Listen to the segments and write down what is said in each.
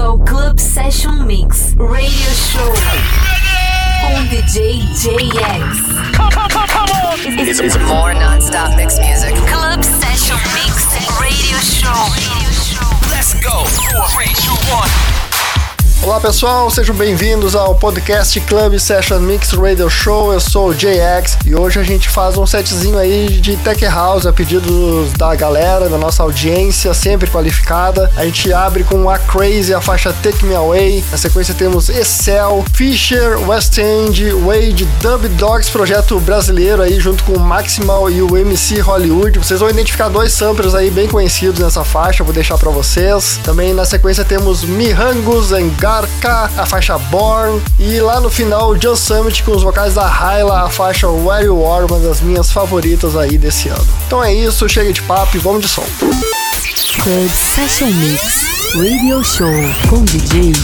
ao Club Session Mix Radio Show com DJ JX. It's, it's more non-stop mix music. Club Session Mix Radio Show. Let's go. Four, three, two, one. Olá pessoal, sejam bem-vindos ao podcast Club Session Mix Radio Show. Eu sou o JX e hoje a gente faz um setzinho aí de Tech House a pedidos da galera, da nossa audiência, sempre qualificada. A gente abre com a Crazy, a faixa Take Me Away. Na sequência temos Excel, Fisher, West End, Wade, Dub Dogs, projeto brasileiro aí junto com o Maximal e o MC Hollywood. Vocês vão identificar dois samplers aí bem conhecidos nessa faixa, vou deixar para vocês. Também na sequência temos Mihangos Engar A faixa Born, e lá no final Just Summit com os vocais da Hyla, a faixa Where You Are, uma das minhas favoritas aí desse ano. Então é isso, chega de papo e vamos de som. Club Session Mix Radio Show com DJ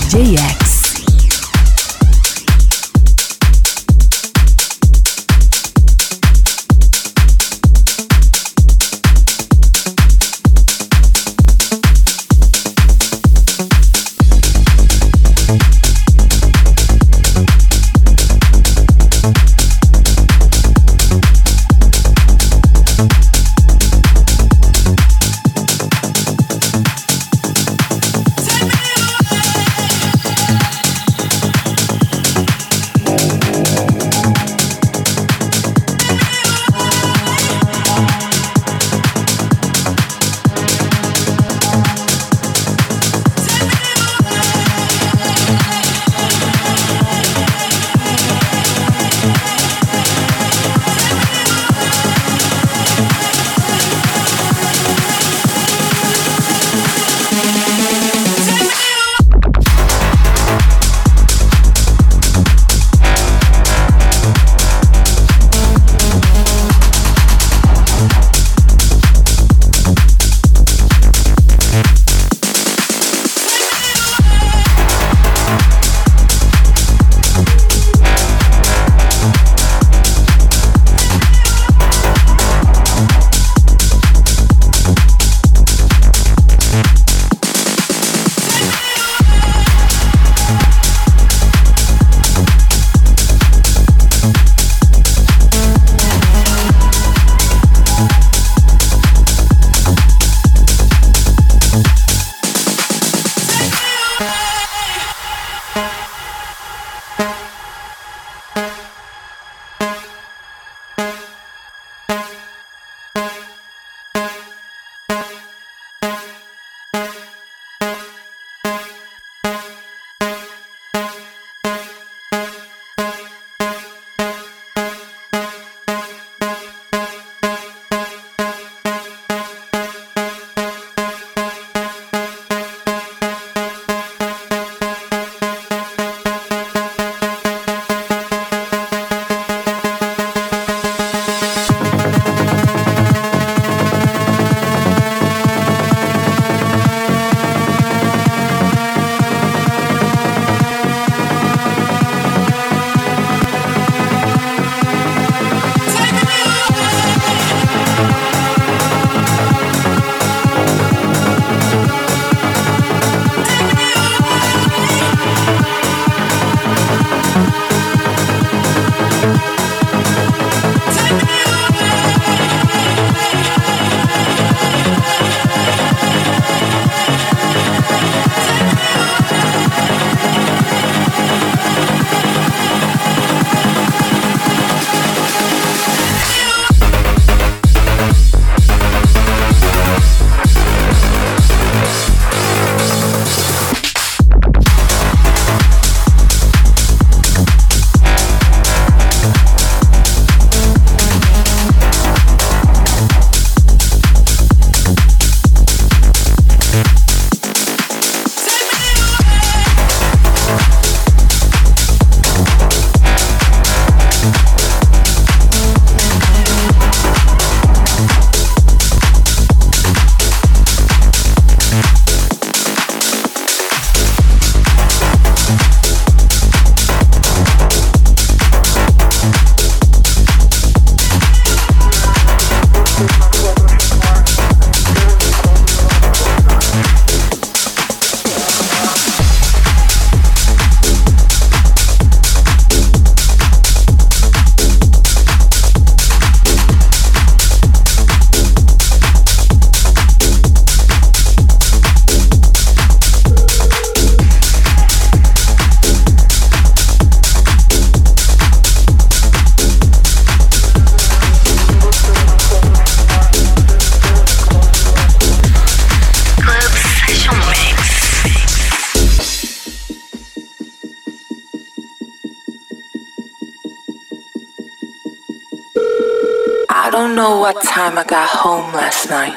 know what time I got home last night.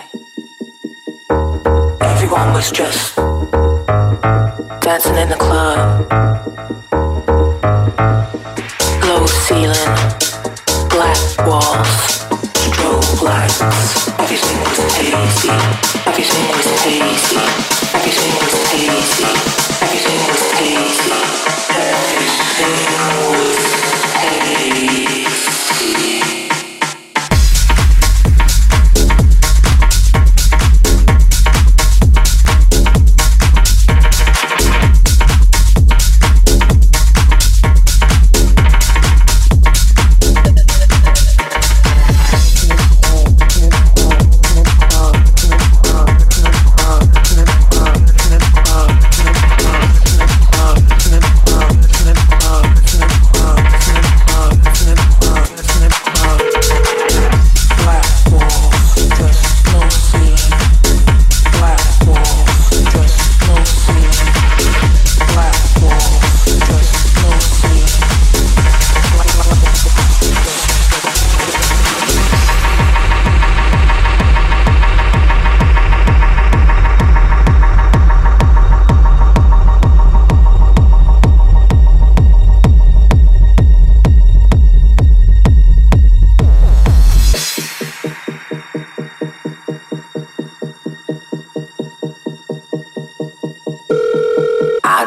Everyone was just dancing in the club. Low ceiling, black walls, strobe lights. Everything was hazy. Everything was hazy. Everything was hazy.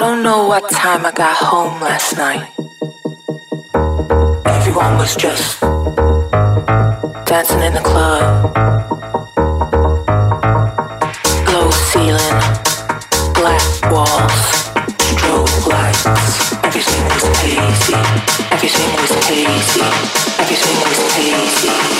What time I got home last night. Everyone was just dancing in the club. Low ceiling, black walls, strobe lights. Everything was hazy. Everything was hazy. Everything was hazy.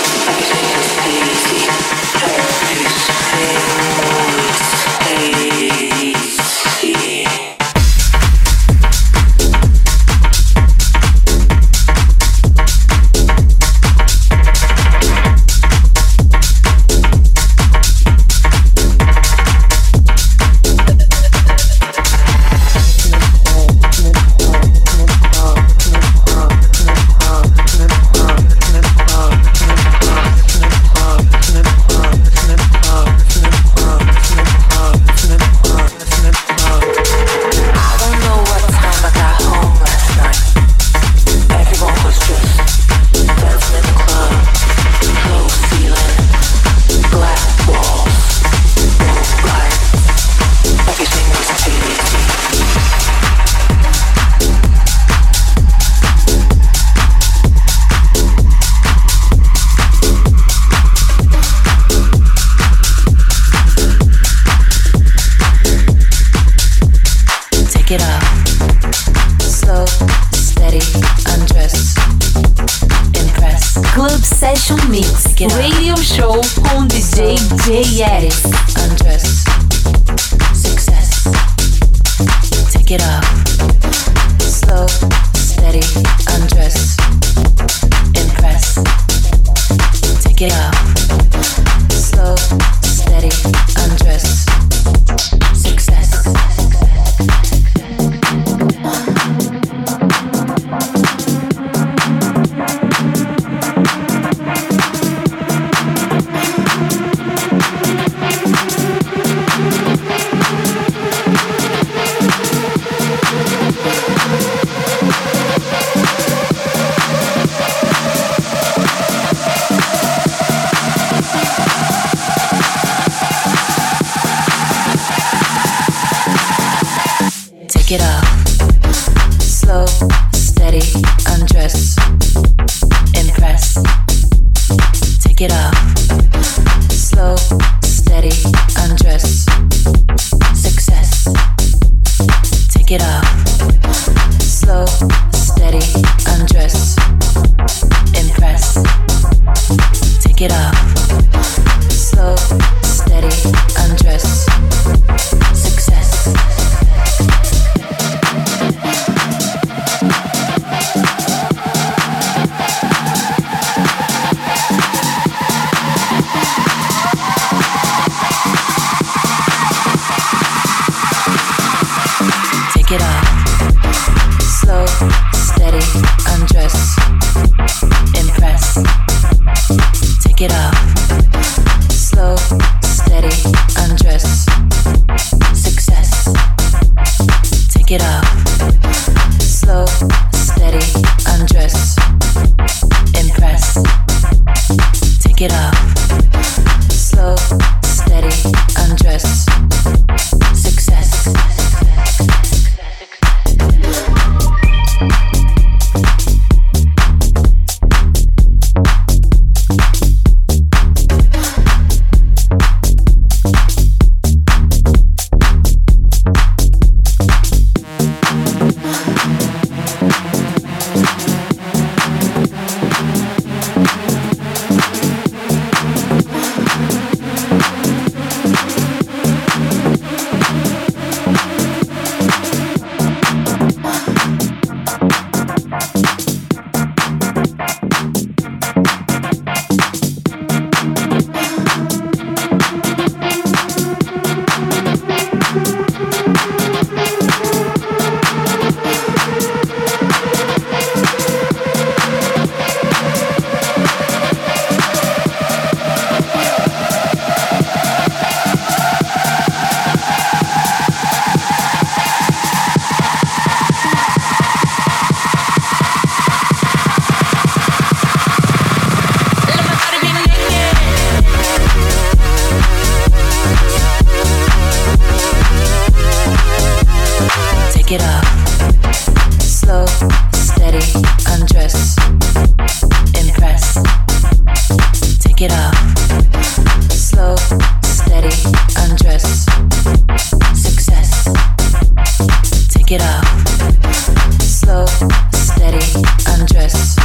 It off. Slow, steady, undress.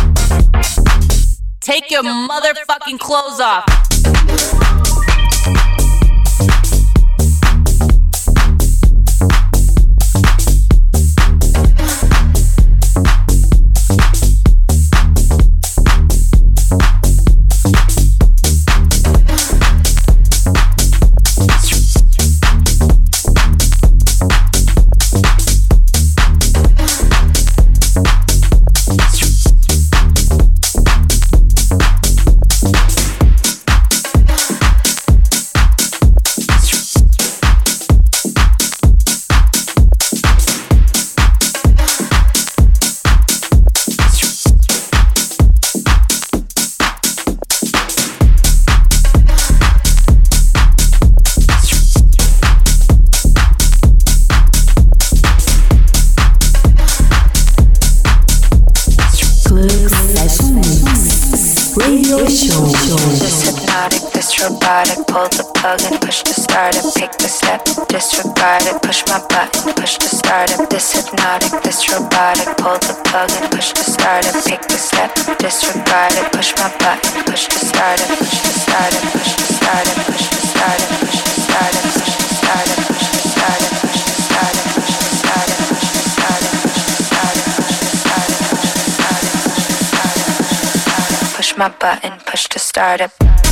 Take your motherfucking clothes off. Step, disregard it. Push my button, push to start it. This hypnotic, this robotic. Pull the plug and push to start it. Pick the step, disregard it. Push my button, push to start it. Push to start it. Push to start it. Push to start it. Push to start it. Push to start it. Push to start it. Push to start it. Push to start it. Push to start it. Push to start it. Push to start it. Push to start it. Push to start it. Push my button, push to start it.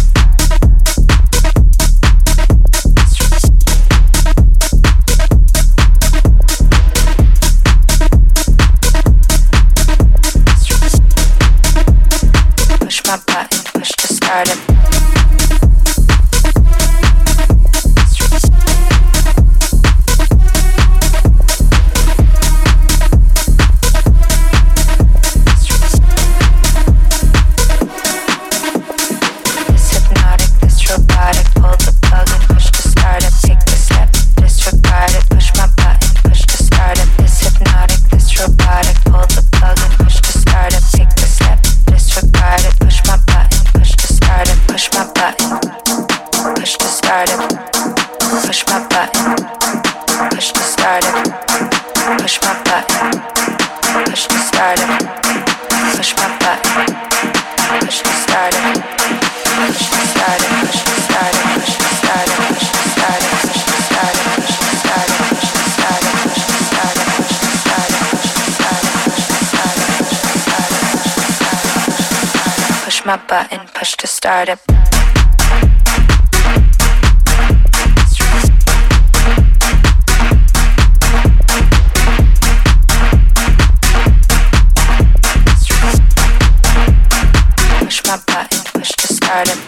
started.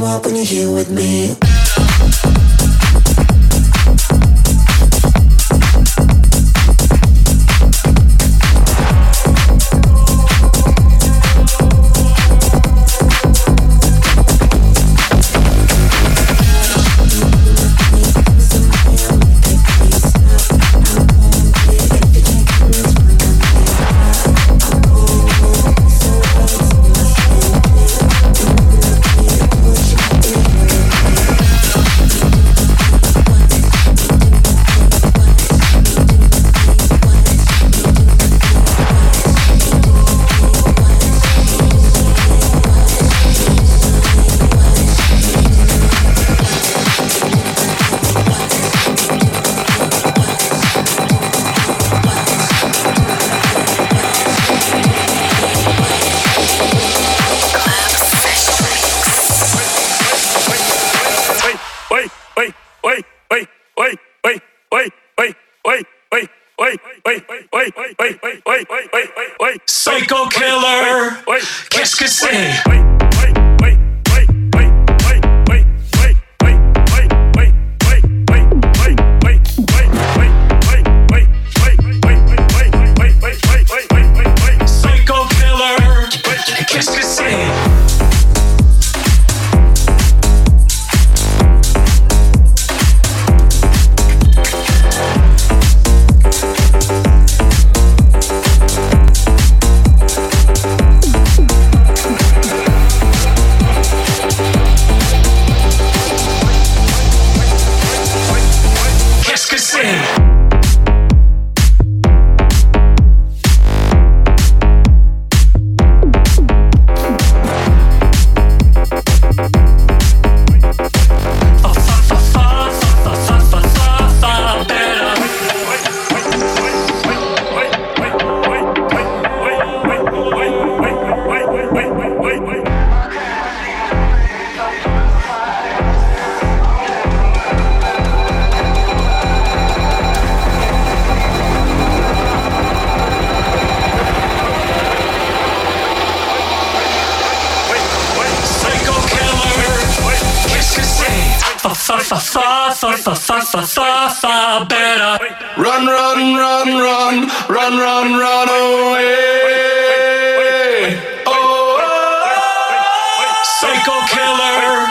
you up when you're here with me. far, far, far, far, far, far, far, far better. Run, run, run, run, run, run, run away. Oh, psycho killer.